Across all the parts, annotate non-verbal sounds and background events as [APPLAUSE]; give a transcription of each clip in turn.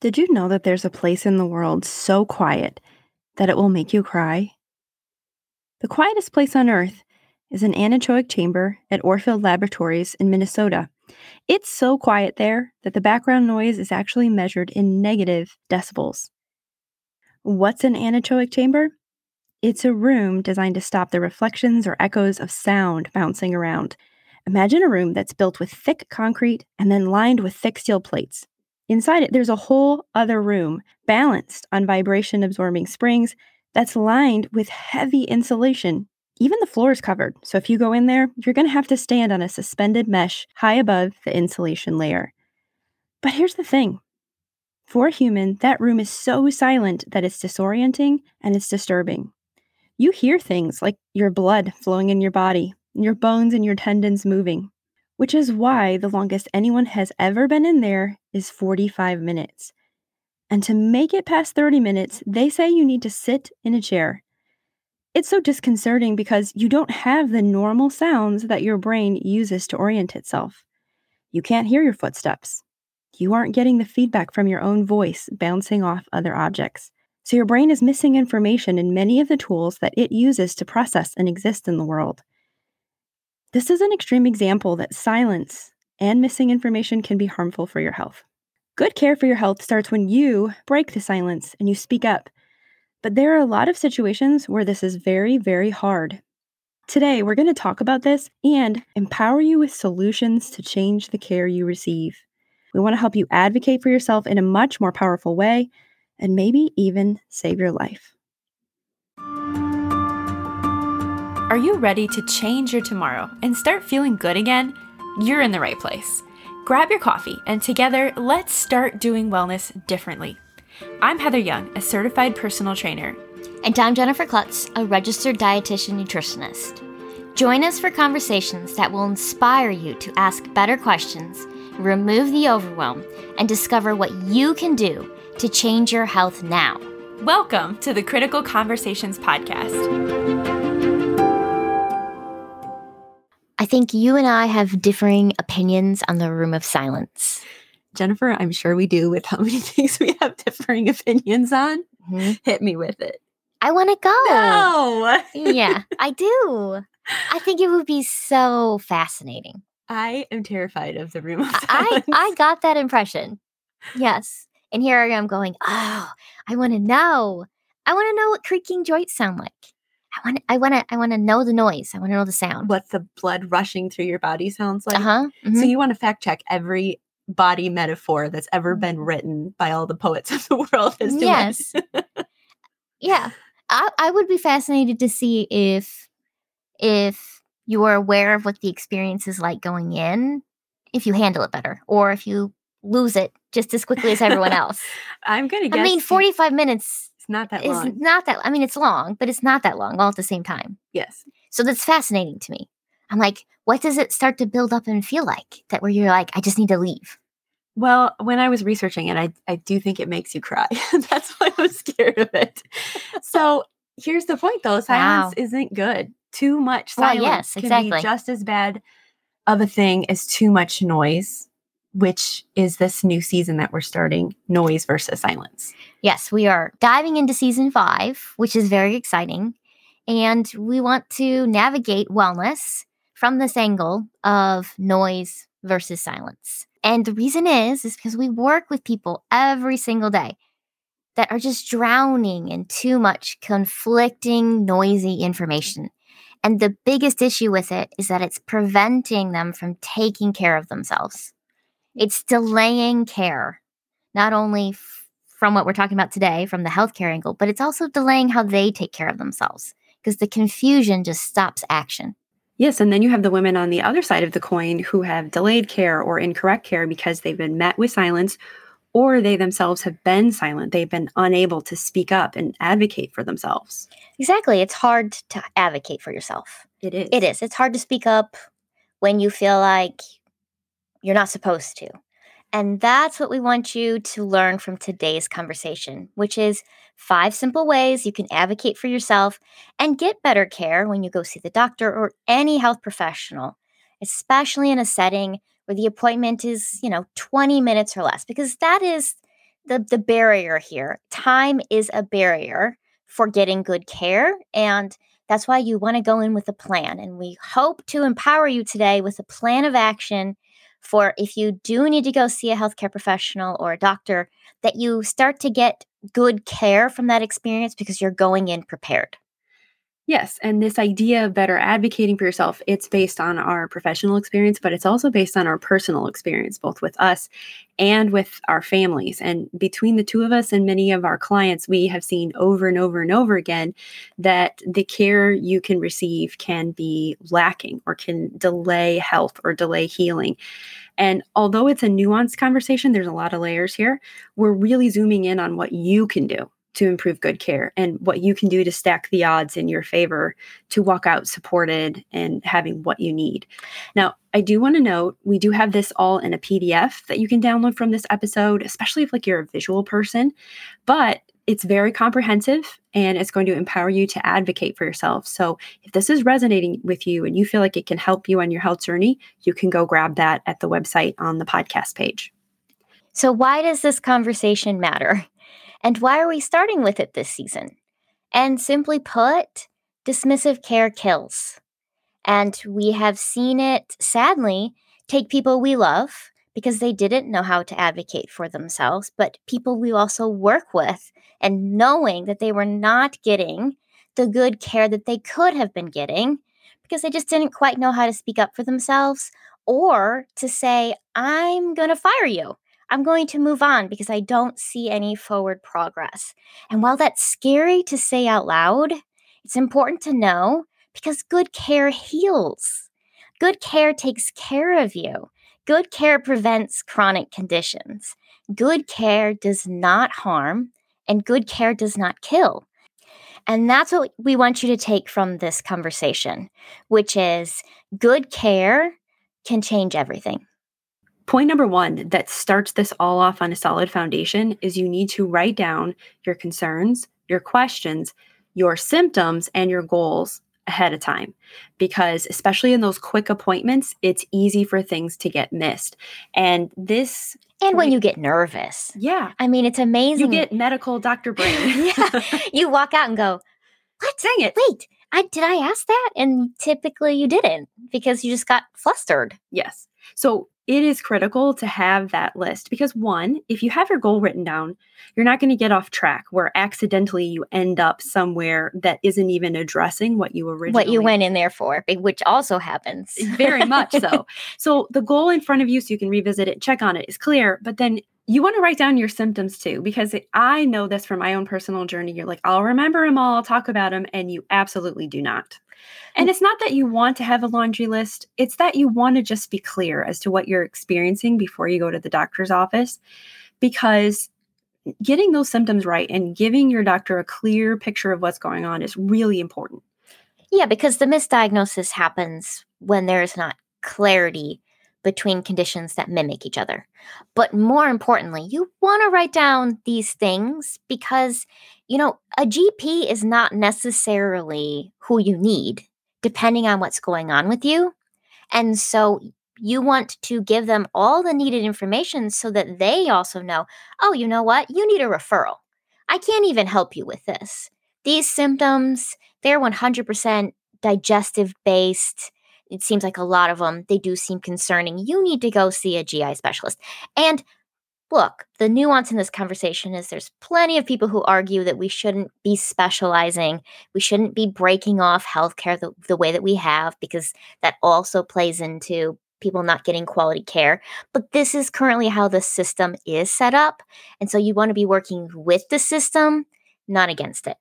Did you know that there's a place in the world so quiet that it will make you cry? The quietest place on earth is an anechoic chamber at Orfield Laboratories in Minnesota. It's so quiet there that the background noise is actually measured in negative decibels. What's an anechoic chamber? It's a room designed to stop the reflections or echoes of sound bouncing around. Imagine a room that's built with thick concrete and then lined with thick steel plates. Inside it, there's a whole other room balanced on vibration absorbing springs that's lined with heavy insulation. Even the floor is covered, so if you go in there, you're going to have to stand on a suspended mesh high above the insulation layer. But here's the thing for a human, that room is so silent that it's disorienting and it's disturbing. You hear things like your blood flowing in your body, your bones and your tendons moving which is why the longest anyone has ever been in there is 45 minutes. And to make it past 30 minutes, they say you need to sit in a chair. It's so disconcerting because you don't have the normal sounds that your brain uses to orient itself. You can't hear your footsteps. You aren't getting the feedback from your own voice bouncing off other objects. So your brain is missing information in many of the tools that it uses to process and exist in the world. This is an extreme example that silence and missing information can be harmful for your health. Good care for your health starts when you break the silence and you speak up. But there are a lot of situations where this is very, very hard. Today, we're going to talk about this and empower you with solutions to change the care you receive. We want to help you advocate for yourself in a much more powerful way and maybe even save your life. Are you ready to change your tomorrow and start feeling good again? You're in the right place. Grab your coffee and together, let's start doing wellness differently. I'm Heather Young, a certified personal trainer. And I'm Jennifer Klutz, a registered dietitian nutritionist. Join us for conversations that will inspire you to ask better questions, remove the overwhelm, and discover what you can do to change your health now. Welcome to the Critical Conversations Podcast. Think you and I have differing opinions on the room of silence. Jennifer, I'm sure we do with how [LAUGHS] many things we have differing opinions on. Mm-hmm. Hit me with it. I want to go. No. [LAUGHS] yeah, I do. I think it would be so fascinating. I am terrified of the room of silence. I, I got that impression. Yes. And here I am going, oh, I want to know. I want to know what creaking joints sound like. I want I want to I want to know the noise. I want to know the sound. What the blood rushing through your body sounds like. Uh-huh. Mm-hmm. So you want to fact check every body metaphor that's ever been mm-hmm. written by all the poets [LAUGHS] of the world yes. yeah. I, I would be fascinated to see if if you are aware of what the experience is like going in, if you handle it better, or if you lose it just as quickly as everyone else. [LAUGHS] I'm gonna guess. I mean, 45 minutes not that long. It's not that. I mean, it's long, but it's not that long all at the same time. Yes. So that's fascinating to me. I'm like, what does it start to build up and feel like that where you're like, I just need to leave? Well, when I was researching it, I, I do think it makes you cry. [LAUGHS] that's why I was scared of it. So here's the point though silence wow. isn't good. Too much silence well, yes, can be just as bad of a thing as too much noise which is this new season that we're starting noise versus silence. Yes, we are diving into season five, which is very exciting. And we want to navigate wellness from this angle of noise versus silence. And the reason is, is because we work with people every single day that are just drowning in too much conflicting, noisy information. And the biggest issue with it is that it's preventing them from taking care of themselves. It's delaying care, not only f- from what we're talking about today, from the healthcare angle, but it's also delaying how they take care of themselves because the confusion just stops action. Yes, and then you have the women on the other side of the coin who have delayed care or incorrect care because they've been met with silence or they themselves have been silent. They've been unable to speak up and advocate for themselves. Exactly. It's hard to advocate for yourself. It is. It is. It's hard to speak up when you feel like you're not supposed to. And that's what we want you to learn from today's conversation, which is five simple ways you can advocate for yourself and get better care when you go see the doctor or any health professional, especially in a setting where the appointment is, you know, 20 minutes or less, because that is the, the barrier here. Time is a barrier for getting good care. And that's why you want to go in with a plan. And we hope to empower you today with a plan of action for if you do need to go see a healthcare professional or a doctor, that you start to get good care from that experience because you're going in prepared. Yes, and this idea of better advocating for yourself, it's based on our professional experience, but it's also based on our personal experience, both with us and with our families. And between the two of us and many of our clients, we have seen over and over and over again that the care you can receive can be lacking or can delay health or delay healing. And although it's a nuanced conversation, there's a lot of layers here. We're really zooming in on what you can do to improve good care and what you can do to stack the odds in your favor to walk out supported and having what you need. Now, I do want to note we do have this all in a PDF that you can download from this episode, especially if like you're a visual person, but it's very comprehensive and it's going to empower you to advocate for yourself. So, if this is resonating with you and you feel like it can help you on your health journey, you can go grab that at the website on the podcast page. So, why does this conversation matter? And why are we starting with it this season? And simply put, dismissive care kills. And we have seen it, sadly, take people we love because they didn't know how to advocate for themselves, but people we also work with and knowing that they were not getting the good care that they could have been getting because they just didn't quite know how to speak up for themselves or to say, I'm going to fire you. I'm going to move on because I don't see any forward progress. And while that's scary to say out loud, it's important to know because good care heals. Good care takes care of you. Good care prevents chronic conditions. Good care does not harm, and good care does not kill. And that's what we want you to take from this conversation, which is good care can change everything. Point number one that starts this all off on a solid foundation is you need to write down your concerns, your questions, your symptoms, and your goals ahead of time. Because especially in those quick appointments it's easy for things to get missed. And this and when you get nervous. Yeah. I mean it's amazing. you get medical dr brain. [LAUGHS] Yeah. You walk out and go what? Dang it. Wait I, did i ask that? And typically you didn't because you just got flustered. Yes. So it is critical to have that list because one, if you have your goal written down, you're not going to get off track where accidentally you end up somewhere that isn't even addressing what you originally what you went in there for, which also happens. Very much [LAUGHS] so. So the goal in front of you so you can revisit it, check on it is clear, but then you want to write down your symptoms too because I know this from my own personal journey. You're like, I'll remember them all, I'll talk about them, and you absolutely do not. And mm. it's not that you want to have a laundry list, it's that you want to just be clear as to what you're experiencing before you go to the doctor's office. Because getting those symptoms right and giving your doctor a clear picture of what's going on is really important. Yeah, because the misdiagnosis happens when there is not clarity between conditions that mimic each other. But more importantly, you want to write down these things because, you know, a GP is not necessarily who you need, depending on what's going on with you. And so you want to give them all the needed information so that they also know, oh, you know what? You need a referral. I can't even help you with this. These symptoms, they're 100% digestive based it seems like a lot of them, they do seem concerning. You need to go see a GI specialist. And look, the nuance in this conversation is there's plenty of people who argue that we shouldn't be specializing. We shouldn't be breaking off healthcare the, the way that we have, because that also plays into people not getting quality care. But this is currently how the system is set up. And so you want to be working with the system, not against it.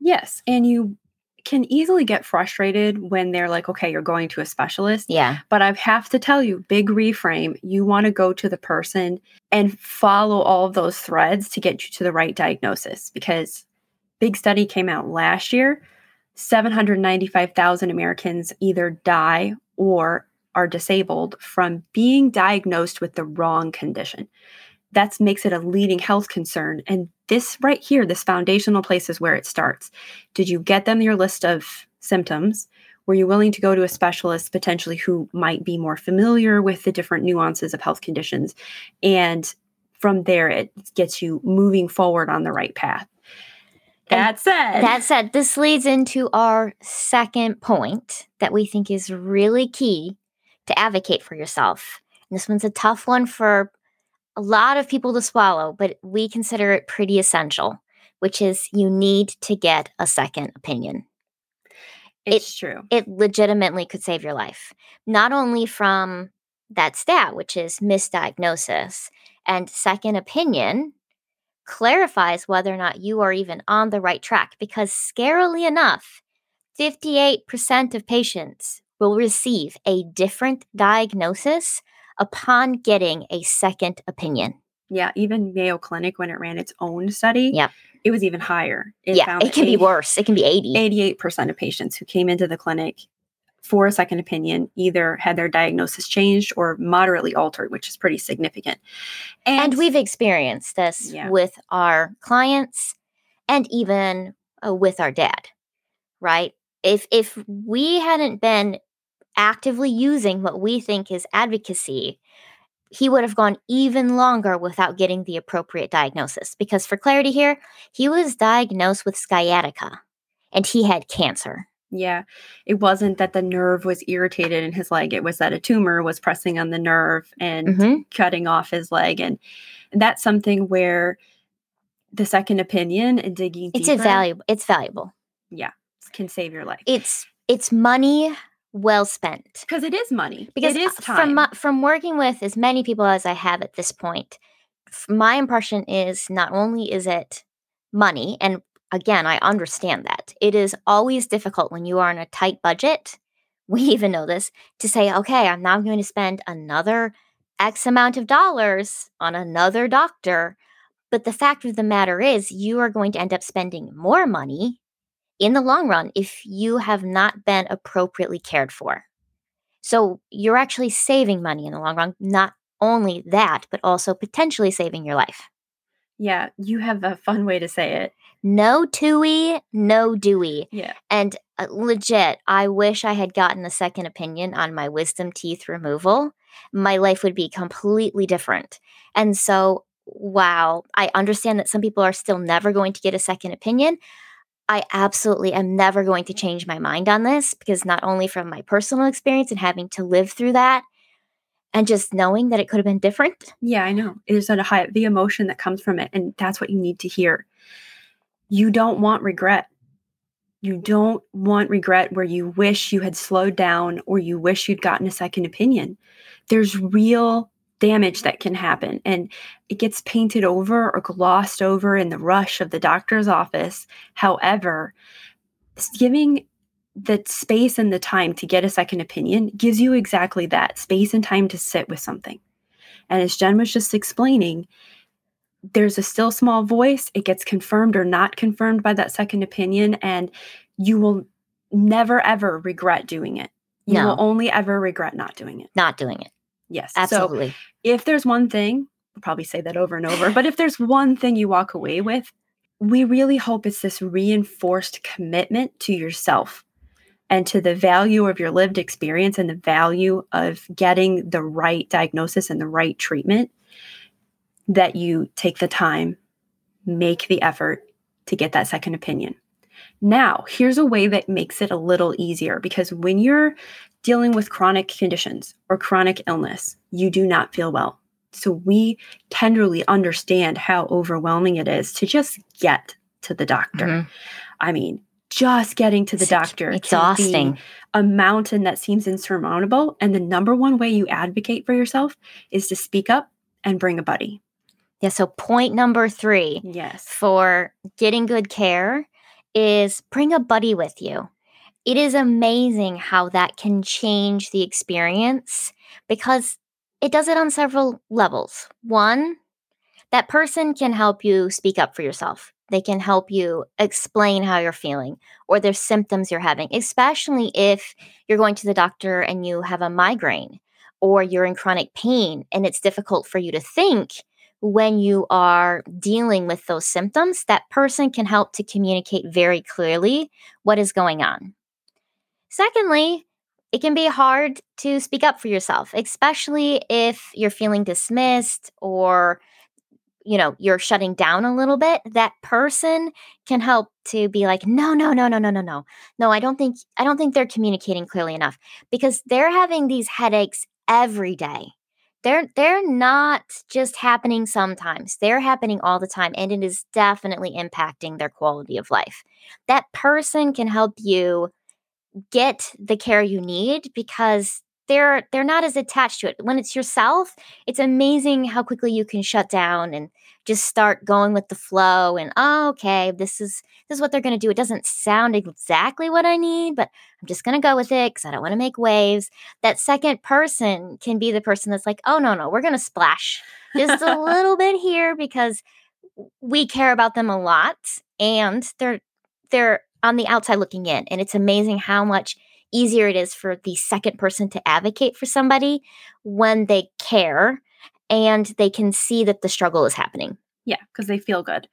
Yes. And you can easily get frustrated when they're like, okay, you're going to a specialist. Yeah. But I have to tell you, big reframe, you want to go to the person and follow all of those threads to get you to the right diagnosis because big study came out last year 795,000 Americans either die or are disabled from being diagnosed with the wrong condition that makes it a leading health concern. And this right here, this foundational place is where it starts. Did you get them your list of symptoms? Were you willing to go to a specialist potentially who might be more familiar with the different nuances of health conditions and from there, it gets you moving forward on the right path. That said, That said, this leads into our second point that we think is really key to advocate for yourself. And this one's a tough one for a lot of people to swallow, but we consider it pretty essential, which is you need to get a second opinion. it's true. It legitimately could save your life, not only from that stat, which is misdiagnosis, and second opinion clarifies whether or not you are even on the right track because scarily enough 58% of patients will receive a different diagnosis upon getting a second opinion Yeah, even Mayo Clinic, when it ran its own study, Yep. it was even higher. It yeah it can be worse it can be 80 88% of patients who came into the clinic for a second opinion either had their diagnosis changed or moderately altered, which is pretty significant. and we've experienced this Yeah. with our clients and even uh, with our dad right if if we hadn't been actively using what we think is advocacy he would have gone even longer without getting the appropriate diagnosis because for clarity here he was diagnosed with sciatica and he had cancer Yeah, it wasn't that the nerve was irritated in his leg. It was that a tumor was pressing on the nerve and Mhm. cutting off his leg. And, and that's something where the second opinion and digging it's deeper invaluable it's valuable Yeah, can save your life. it's it's money well spent Because it is money. because it is uh, time. from from working with as many people as I have at this point, my impression is not only is it money, and again, I understand that it is always difficult when you are on a tight budget. [LAUGHS] We even know this to say, okay, I'm now going to spend another X amount of dollars on another doctor. But the fact of the matter is, you are going to end up spending more money in the long run if you have not been appropriately cared for. So you're actually saving money in the long run. Not only that, but also potentially saving your life. yeah, you have a fun way to say it. No TUI, no Dewey. Yeah. And uh, legit, I wish I had gotten a second opinion on my wisdom teeth removal. My life would be completely different. And so, wow, I understand that some people are still never going to get a second opinion. I absolutely am never going to change my mind on this because not only from my personal experience and having to live through that and just knowing that it could have been different. Yeah, I know. There's a high the emotion that comes from it, and that's what you need to hear. You don't want regret. You don't want regret where you wish you had slowed down or you wish you'd gotten a second opinion. There's real damage that can happen, and it gets painted over or glossed over in the rush of the doctor's office. However, giving the space and the time to get a second opinion gives you exactly that space and time to sit with something. And as Jen was just explaining, there's a still small voice. It gets confirmed or not confirmed by that second opinion. And you will never, ever regret doing it. You No. will only ever regret not doing it. Not doing it. Yes. So Absolutely. if there's one thing, I'll probably say that over and over, but if there's one thing you walk away with, we really hope it's this reinforced commitment to yourself and to the value of your lived experience and the value of getting the right diagnosis and the right treatment that you take the time, make the effort to get that second opinion. Now, here's a way that makes it a little easier because when you're dealing with chronic conditions or chronic illness, you do not feel well. So we tenderly understand how overwhelming it is to just get to the doctor. Mhm. I mean, just getting to the It's doctor Exhausting. a mountain that seems insurmountable. And the number one way you advocate for yourself is to speak up and bring a buddy. Yeah. So, point number three Yes. for getting good care is bring a buddy with you. It is amazing how that can change the experience because it does it on several levels. One, that person can help you speak up for yourself. They can help you explain how you're feeling or there's symptoms you're having, especially if you're going to the doctor and you have a migraine or you're in chronic pain and it's difficult for you to think when you are dealing with those symptoms, that person can help to communicate very clearly what is going on. Secondly, it can be hard to speak up for yourself, especially if you're feeling dismissed or you know, you're shutting down a little bit. That person can help to be like, "No, no, no, no, no, no, no. No, I don't think I don't think they're communicating clearly enough because they're having these headaches every day. They're they're not just happening sometimes. They're happening all the time and it is definitely impacting their quality of life. That person can help you get the care you need because they're they're not as attached to it. When it's yourself, it's amazing how quickly you can shut down and just start going with the flow and oh, okay, this is this is what they're going to do. It doesn't sound exactly what I need, but I'm just going to go with it cuz I don't want to make waves. That second person can be the person that's like, "Oh no, no, we're going to splash just a [LAUGHS] little bit here because we care about them a lot and they're they're on the outside looking in and it's amazing how much easier it is for the second person to advocate for somebody when they care and they can see that the struggle is happening. Yeah, because they feel good.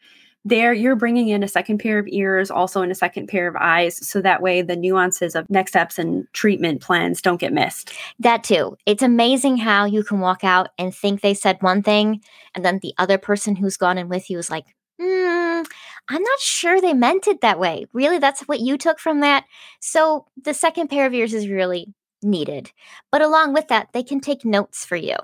There, you're bringing in a second pair of ears, also in a second pair of eyes, so that way the nuances of next steps and treatment plans don't get missed. That too. It's amazing how you can walk out and think they said one thing, and then the other person who's gone in with you is like, mm, I'm not sure they meant it that way. Really, that's what you took from that. So the second pair of ears is really needed. But along with that, they can take notes for you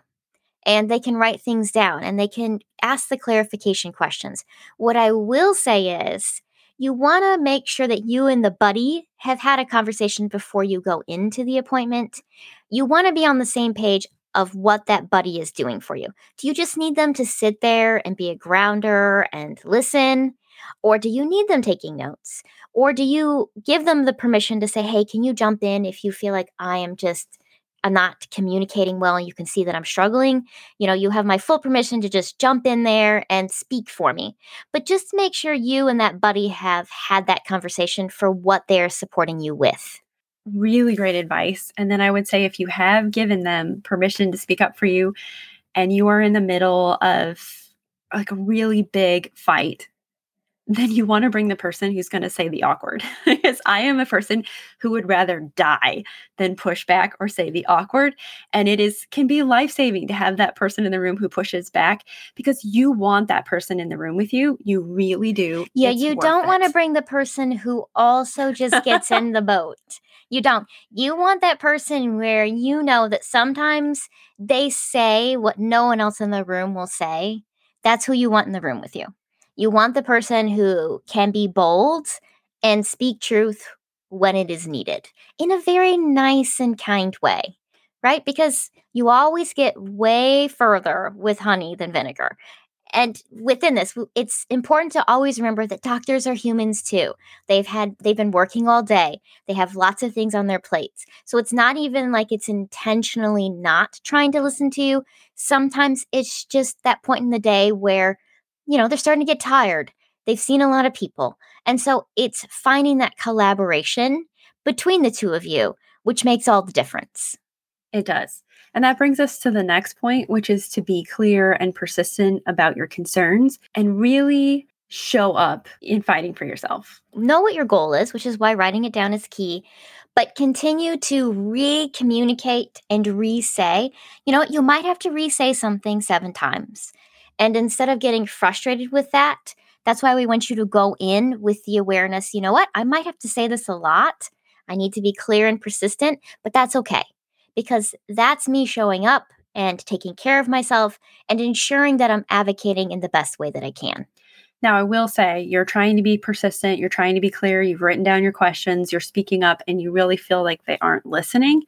and they can write things down and they can ask the clarification questions. What I will say is, you want to make sure that you and the buddy have had a conversation before you go into the appointment. You want to be on the same page of what that buddy is doing for you. Do you just need them to sit there and be a grounder and listen? Or do you need them taking notes? Or do you give them the permission to say, hey, can you jump in if you feel like I am just I'm not communicating well and you can see that I'm struggling, you know, you have my full permission to just jump in there and speak for me. But just make sure you and that buddy have had that conversation for what they're supporting you with really great advice. And then I would say if you have given them permission to speak up for you and you are in the middle of like a really big fight, then you want to bring the person who's going to say the awkward. [LAUGHS] because I am a person who would rather die than push back or say the awkward. And it is can be life-saving to have that person in the room who pushes back because you want that person in the room with you. You really do. Yeah, it's you don't want to bring the person who also just gets in the boat. You don't. You want that person where you know that sometimes they say what no one else in the room will say. That's who you want in the room with you. You want the person who can be bold and speak truth when it is needed in a very nice and kind way, right? Because you always get way further with honey than vinegar. And within this it's important to always remember that doctors are humans too. They've had they've been working all day. They have lots of things on their plates. So it's not even like it's intentionally not trying to listen to you. Sometimes it's just that point in the day where you know they're starting to get tired they've seen a lot of people and so it's finding that collaboration between the two of you which makes all the difference it does and that brings us to the next point, which is to be clear and persistent about your concerns and really show up in fighting for yourself. Know what your goal is, which is why writing it down is key. But continue to re communicate and re say. You know? You might have to re say something seven times. And instead of getting frustrated with that, that's why we want you to go in with the awareness you know what? I might have to say this a lot. I need to be clear and persistent, but that's okay because that's me showing up and taking care of myself and ensuring that I'm advocating in the best way that I can. Now, I will say you're trying to be persistent, you're trying to be clear, you've written down your questions, you're speaking up, and you really feel like they aren't listening.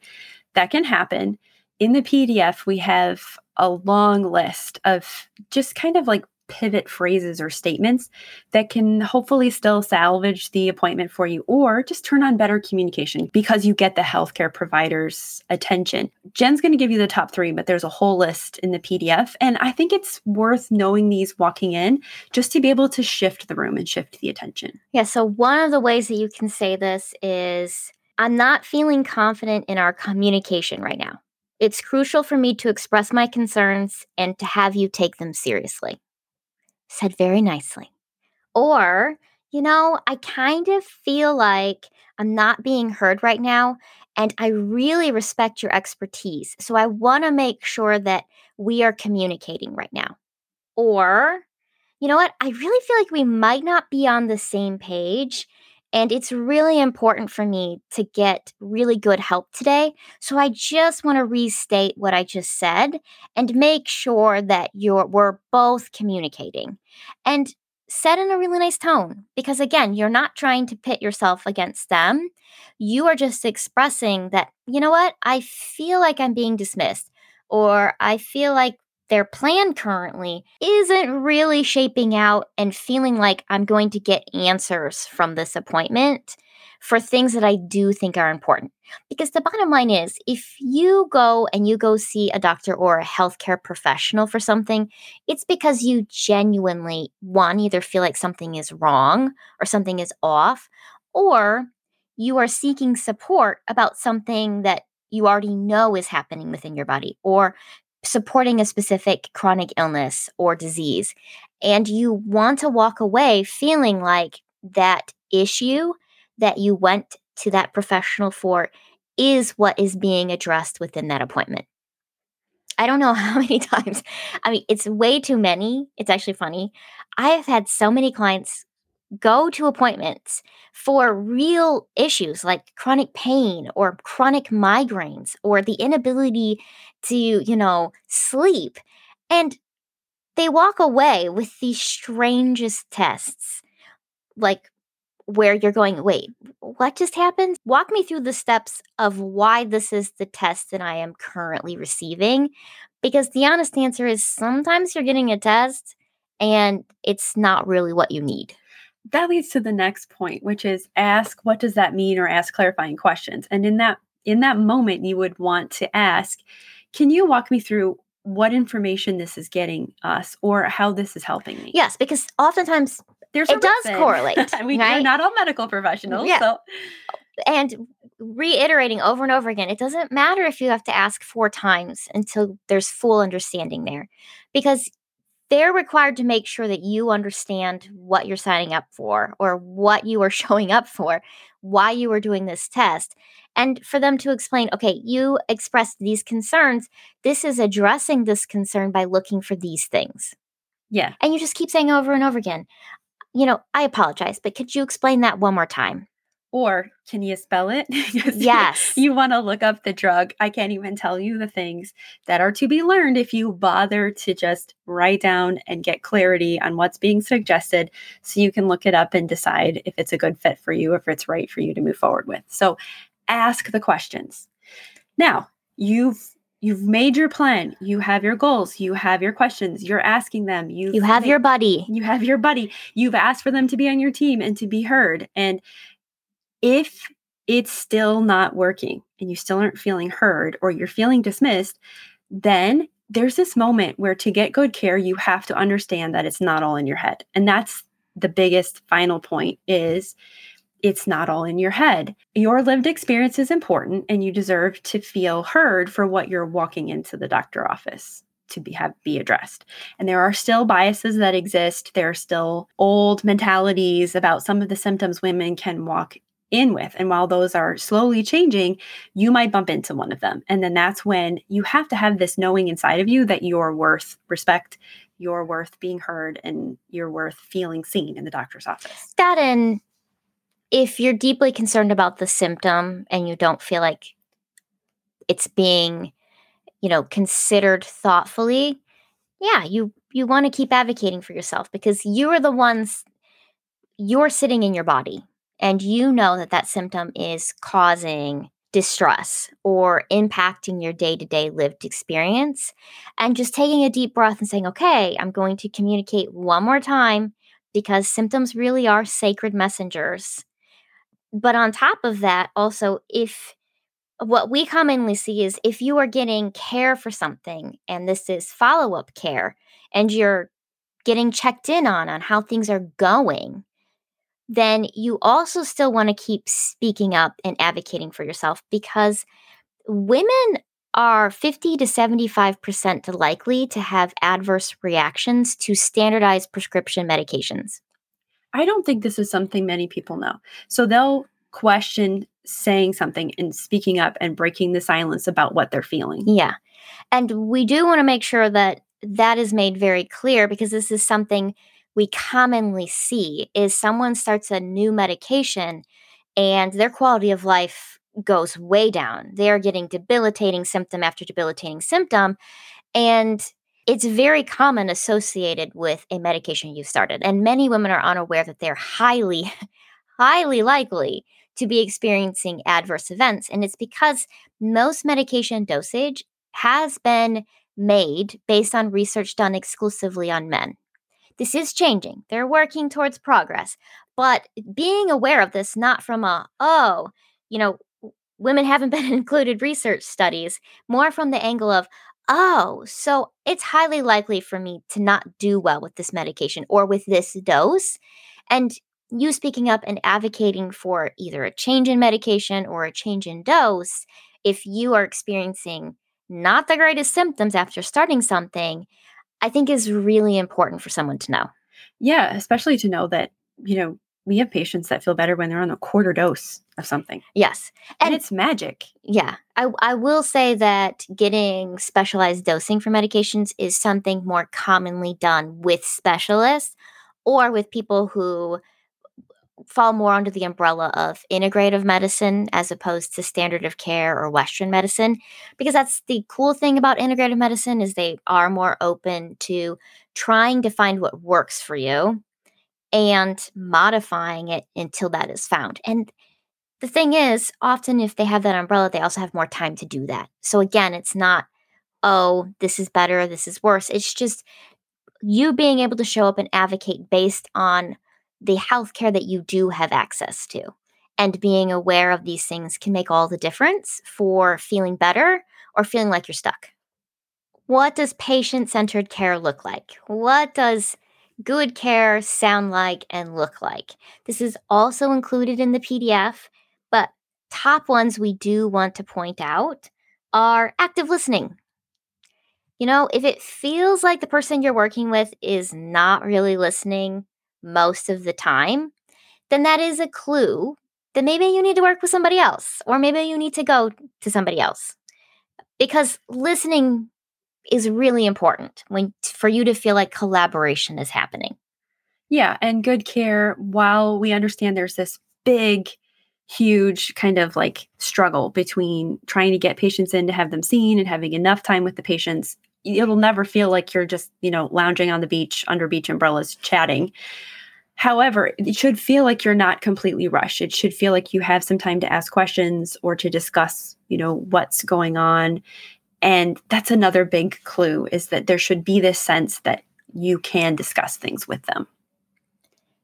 That can happen. In the PDF, we have a long list of just kind of like pivot phrases or statements that can hopefully still salvage the appointment for you or just turn on better communication because you get the healthcare provider's attention. Jen's going to give you the top three, but there's a whole list in the PDF. And I think it's worth knowing these walking in just to be able to shift the room and shift the attention. Yeah. So, one of the ways that you can say this is I'm not feeling confident in our communication right now. It's crucial for me to express my concerns and to have you take them seriously said very nicely. Or, you know, I kind of feel like I'm not being heard right now, and I really respect your expertise. So I want to make sure that we are communicating right now. Or, you know what? I really feel like we might not be on the same page. And it's really important for me to get really good help today. So I just want to restate what I just said and make sure that you're we're both communicating. And said in a really nice tone because again, you're not trying to pit yourself against them. You are just expressing that, you know what? I feel like I'm being dismissed or I feel like their plan currently isn't really shaping out and feeling like I'm going to get answers from this appointment for things that I do think are important. Because the bottom line is if you go and you go see a doctor or a healthcare professional for something, it's because you genuinely, one, either feel like something is wrong or something is off, or you are seeking support about something that you already know is happening within your body or supporting a specific chronic illness or disease. And you want to walk away feeling like that issue that you went to that professional for is what is being addressed within that appointment. I don't know [LAUGHS] how many times. I mean, it's way too many. It's actually funny. I have had so many clients go to appointments for real issues like chronic pain or chronic migraines or the inability to, you know, sleep. And they walk away with the strangest tests, like where you're going, wait, what just happened? Walk me through the steps of why this is the test that I am currently receiving. Because the honest answer is sometimes you're getting a test and it's not really what you need that leads to the next point which is ask what does that mean? Or ask clarifying questions. And in that in that moment you would want to ask can you walk me through what information this is getting us or how this is helping me? Yes because oftentimes there's it does correlate [LAUGHS] we, right? are not all medical professionals yeah. so. And reiterating over and over again it doesn't matter if you have to ask four times until there's full understanding there. Because they're required to make sure that you understand what you're signing up for or what you are [LAUGHS] showing up for, why you are doing this test, and for them to explain, okay, you expressed these concerns. This is addressing this concern by looking for these things. Yeah. And you just keep saying over and over again, you know, I apologize, but could you explain that one more time? Or can you spell it? [LAUGHS] yes. You, want to look up the drug. I can't even tell you the things that are to be learned if you bother to just write down and get clarity on what's being suggested so you can look it up and decide if it's a good fit for you, if it's right for you to move forward with. So ask the questions. Now, you've you've made your plan you have your goals you have your questions you're asking them you you have made, your buddy you have your buddy you've asked for them to be on your team and to be heard and if it's still not working and you still aren't feeling heard or you're feeling dismissed, then there's this moment where to get good care, you have to understand that it's not all in your head. And that's the biggest final point is it's not all in your head. Your lived experience is important and you deserve to feel heard for what you're walking into the doctor office to be have be addressed. And there are still biases that exist. There are still old mentalities about some of the symptoms women can walk in with. And while those are slowly changing, you might bump into one of them. And then that's when you have to have this knowing inside of you that you're worth respect, you're worth being heard, and you're worth feeling seen in the doctor's office. That and if you're deeply concerned about the symptom and you don't feel like it's being, you know, considered thoughtfully, yeah, you you want to keep advocating for yourself because you are the ones you're sitting in your body and you know that that symptom is causing distress or impacting your day to day lived experience, and just taking a deep breath and saying, okay, I'm going to communicate one more time because symptoms really are sacred messengers. But on top of that, also, if what we commonly see is if you are getting care for something and this is follow up care and you're getting checked in on on how things are going then you also still want to keep speaking up and advocating for yourself because women are 50 to 75% likely to have adverse reactions to standardized prescription medications. I don't think this is something many people know. So they'll question saying something and speaking up and breaking the silence about what they're feeling. Yeah. And we do want to make sure that that is made very clear because this is something we commonly see is someone starts a new medication and their quality of life goes way down. They're getting debilitating symptom after debilitating symptom. And it's very common associated with a medication you've started. And many women are unaware that they're highly, [LAUGHS] highly likely to be experiencing adverse events. And it's because most medication dosage has been made based on research done exclusively on men. This is changing. They're working towards progress. But being aware of this, not from a, oh, you know, women haven't [LAUGHS] been included research studies, more from the angle of, oh, so it's highly likely for me to not do well with this medication or with this dose. And you speaking up and advocating for either a change in medication or a change in dose, if you are experiencing not the greatest symptoms after starting something, I think is really important for someone to know. Yeah, especially to know that, you know, we have patients that feel better when they're on a quarter dose of something. Yes. And, and it's magic. Yeah. I, I will say that getting specialized dosing for medications is something more commonly done with specialists or with people who fall more under the umbrella of integrative medicine as opposed to standard of care or western medicine because that's the cool thing about integrative medicine is they are more open to trying to find what works for you and modifying it until that is found. And the thing is often if they have that umbrella they also have more time to do that. So again it's not oh this is better this is worse. It's just you being able to show up and advocate based on the healthcare that you do have access to. And being aware of these things can make all the difference for feeling better or feeling like you're stuck. What does patient centered care look like? What does good care sound like and look like? This is also included in the PDF, but top ones we do want to point out are active listening. You know, if it feels like the person you're working with is not really listening, most of the time, then that is a clue that maybe you need to work with somebody else or maybe you need to go to somebody else. Because listening is really important when for you to feel like collaboration is happening. Yeah, and good care while we understand there's this big huge kind of like struggle between trying to get patients in to have them seen and having enough time with the patients it'll never feel like you're just you know lounging on the beach under beach umbrellas chatting However, it should feel like you're not completely rushed. It should feel like you have some time to ask questions or to discuss, you know, what's going on. And that's another big clue is that there should be this sense that you can discuss things with them.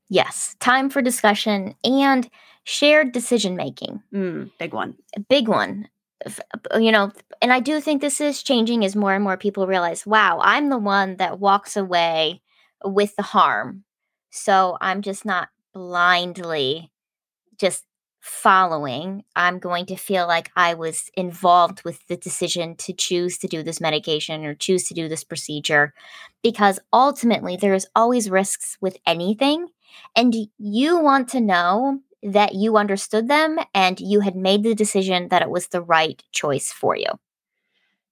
Yes, time for discussion and shared decision making. Mm, big one. A big one. Uh, you know, and I do think this is changing as more and more people realize, wow, I'm the one that walks away with the harm so I'm just not blindly just following. I'm going to feel like I was involved with the decision to choose to do this medication or choose to do this procedure because ultimately there is always risks with anything. And you want to know that you understood them and you had made the decision that it was the right choice for you.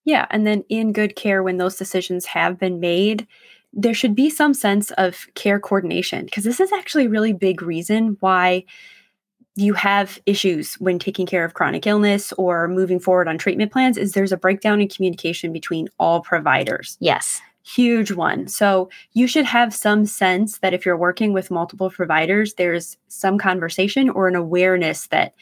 Yeah. And then in good care, when those decisions have been made, there should be some sense of care coordination because this is actually a really big reason why you have issues when taking care of chronic illness or moving forward on treatment plans is there's a breakdown in communication between all providers. Yes. Huge one. So you should have some sense that if you're working with multiple providers, there's some conversation or an awareness that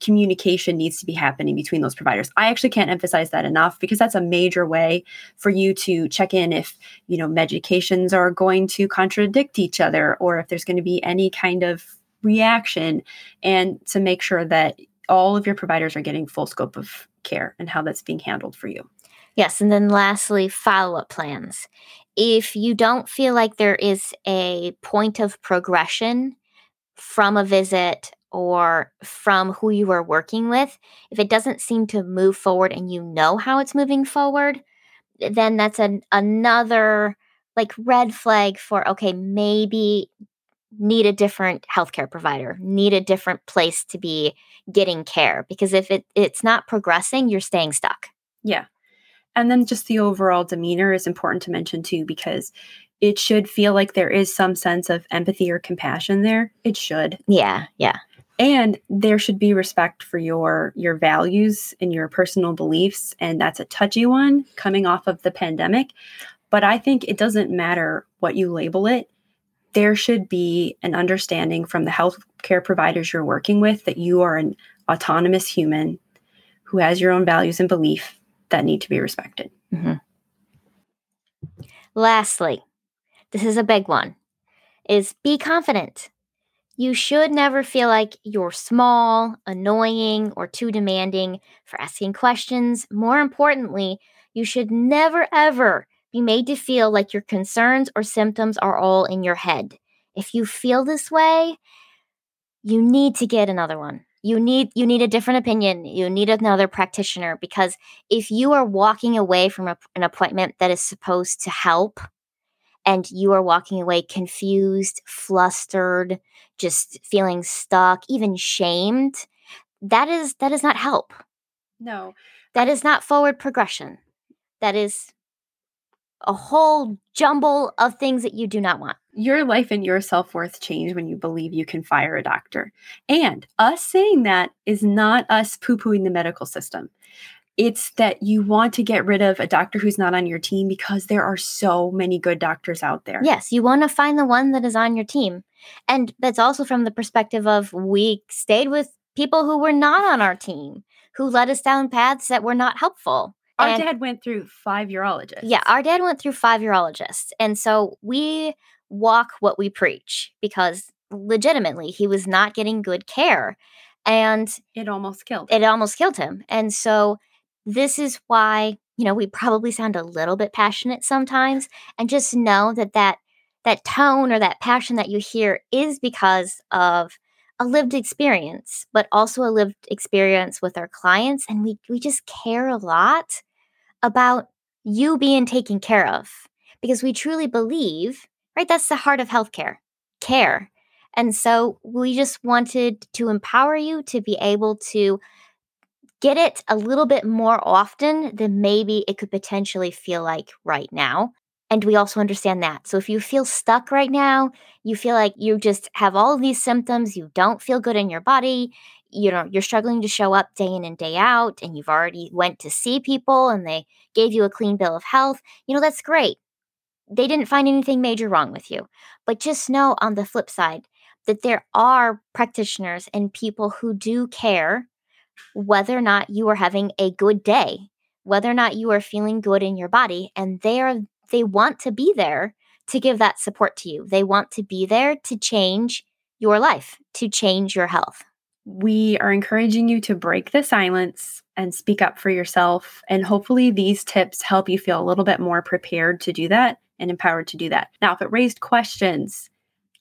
communication needs to be happening between those providers. I actually can't emphasize that enough because that's a major way for you to check in if, you know, medications are going to contradict each other or if there's going to be any kind of reaction and to make sure that all of your providers are getting full scope of care and how that's being handled for you. Yes, and then lastly, follow up plans. If you don't feel like there is a point of progression from a visit or from who you are working with, if it doesn't seem to move forward and you know how it's moving forward, then that's an, another like red flag for okay, maybe need a different healthcare provider, need a different place to be getting care because if it it's not progressing, you're staying stuck. Yeah. And then just the overall demeanor is important to mention too because it should feel like there is some sense of empathy or compassion there. It should. Yeah, yeah. And there should be respect for your your values and your personal beliefs and that's a touchy one coming off of the pandemic. But I think it doesn't matter what you label it. There should be an understanding from the healthcare providers you're working with that you are an autonomous human who has your own values and belief that need to be respected. Mm-hmm. Lastly, this is a big one, is be confident. You should never feel like you're small, annoying, or too demanding for asking questions. More importantly, you should never ever be made to feel like your concerns or symptoms are all in your head. If you feel this way, you need to get another one you need you need a different opinion you need another practitioner because if you are walking away from a, an appointment that is supposed to help and you are walking away confused flustered just feeling stuck even shamed that is that is not help. No. That is not forward progression. That is a whole jumble of things that you do not want. Your life and your self worth change when you believe you can fire a doctor. And us saying that is not us poo pooing the medical system. It's that you want to get rid of a doctor who's not on your team because there are so many good doctors out there. Yes, you want to find the one that is on your team. And that's also from the perspective of we stayed with people who were not on our team, who led us down paths that were not helpful. Our and, dad went through five urologists. Yeah, our dad went through five urologists. And so we walk what we preach because legitimately he was not getting good care. And it almost killed him. It almost killed him. And so this is why, you know, we probably sound a little bit passionate sometimes and just know that that that tone or that passion that you hear is because of a lived experience, but also a lived experience with our clients. And we, we just care a lot about you being taken care of because we truly believe, right? That's the heart of healthcare care. And so we just wanted to empower you to be able to get it a little bit more often than maybe it could potentially feel like right now. And we also understand that. So if you feel stuck right now, you feel like you just have all these symptoms, you don't feel good in your body, you know, you're struggling to show up day in and day out and you've already went to see people and they gave you a clean bill of health, you know, that's great. They didn't find anything major wrong with you. But just know on the flip side that there are practitioners and people who do care whether or not you are having a good day, whether or not you are feeling good in your body and they are they want to be there to give that support to you. They want to be there to change your life, to change your health. We are encouraging you to break the silence and speak up for yourself. And hopefully, these tips help you feel a little bit more prepared to do that and empowered to do that. Now, if it raised questions,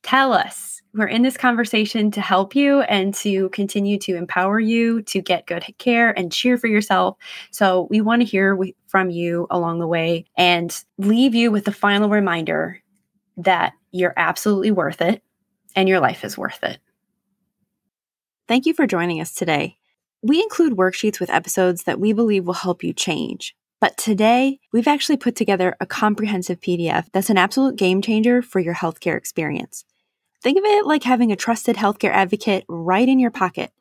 tell us. We're in this conversation to help you and to continue to empower you to get good care and cheer for yourself. So, we want to hear from you along the way and leave you with the final reminder that you're absolutely worth it and your life is worth it. Thank you for joining us today. We include worksheets with episodes that we believe will help you change. But today, we've actually put together a comprehensive PDF that's an absolute game changer for your healthcare experience. Think of it like having a trusted healthcare advocate right in your pocket.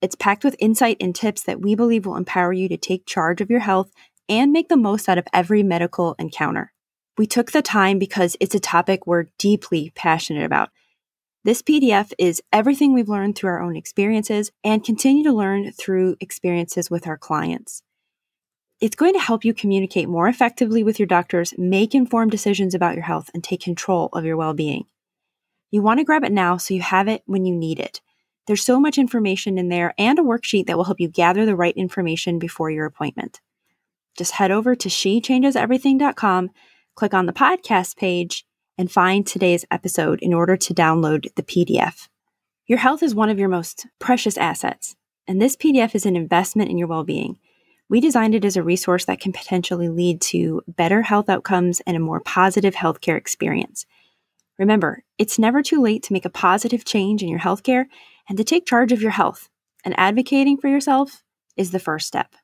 It's packed with insight and tips that we believe will empower you to take charge of your health and make the most out of every medical encounter. We took the time because it's a topic we're deeply passionate about. This PDF is everything we've learned through our own experiences and continue to learn through experiences with our clients. It's going to help you communicate more effectively with your doctors, make informed decisions about your health, and take control of your well being. You want to grab it now so you have it when you need it. There's so much information in there and a worksheet that will help you gather the right information before your appointment. Just head over to shechangeseverything.com, click on the podcast page, and find today's episode in order to download the PDF. Your health is one of your most precious assets, and this PDF is an investment in your well being. We designed it as a resource that can potentially lead to better health outcomes and a more positive healthcare experience. Remember, it's never too late to make a positive change in your healthcare and to take charge of your health, and advocating for yourself is the first step.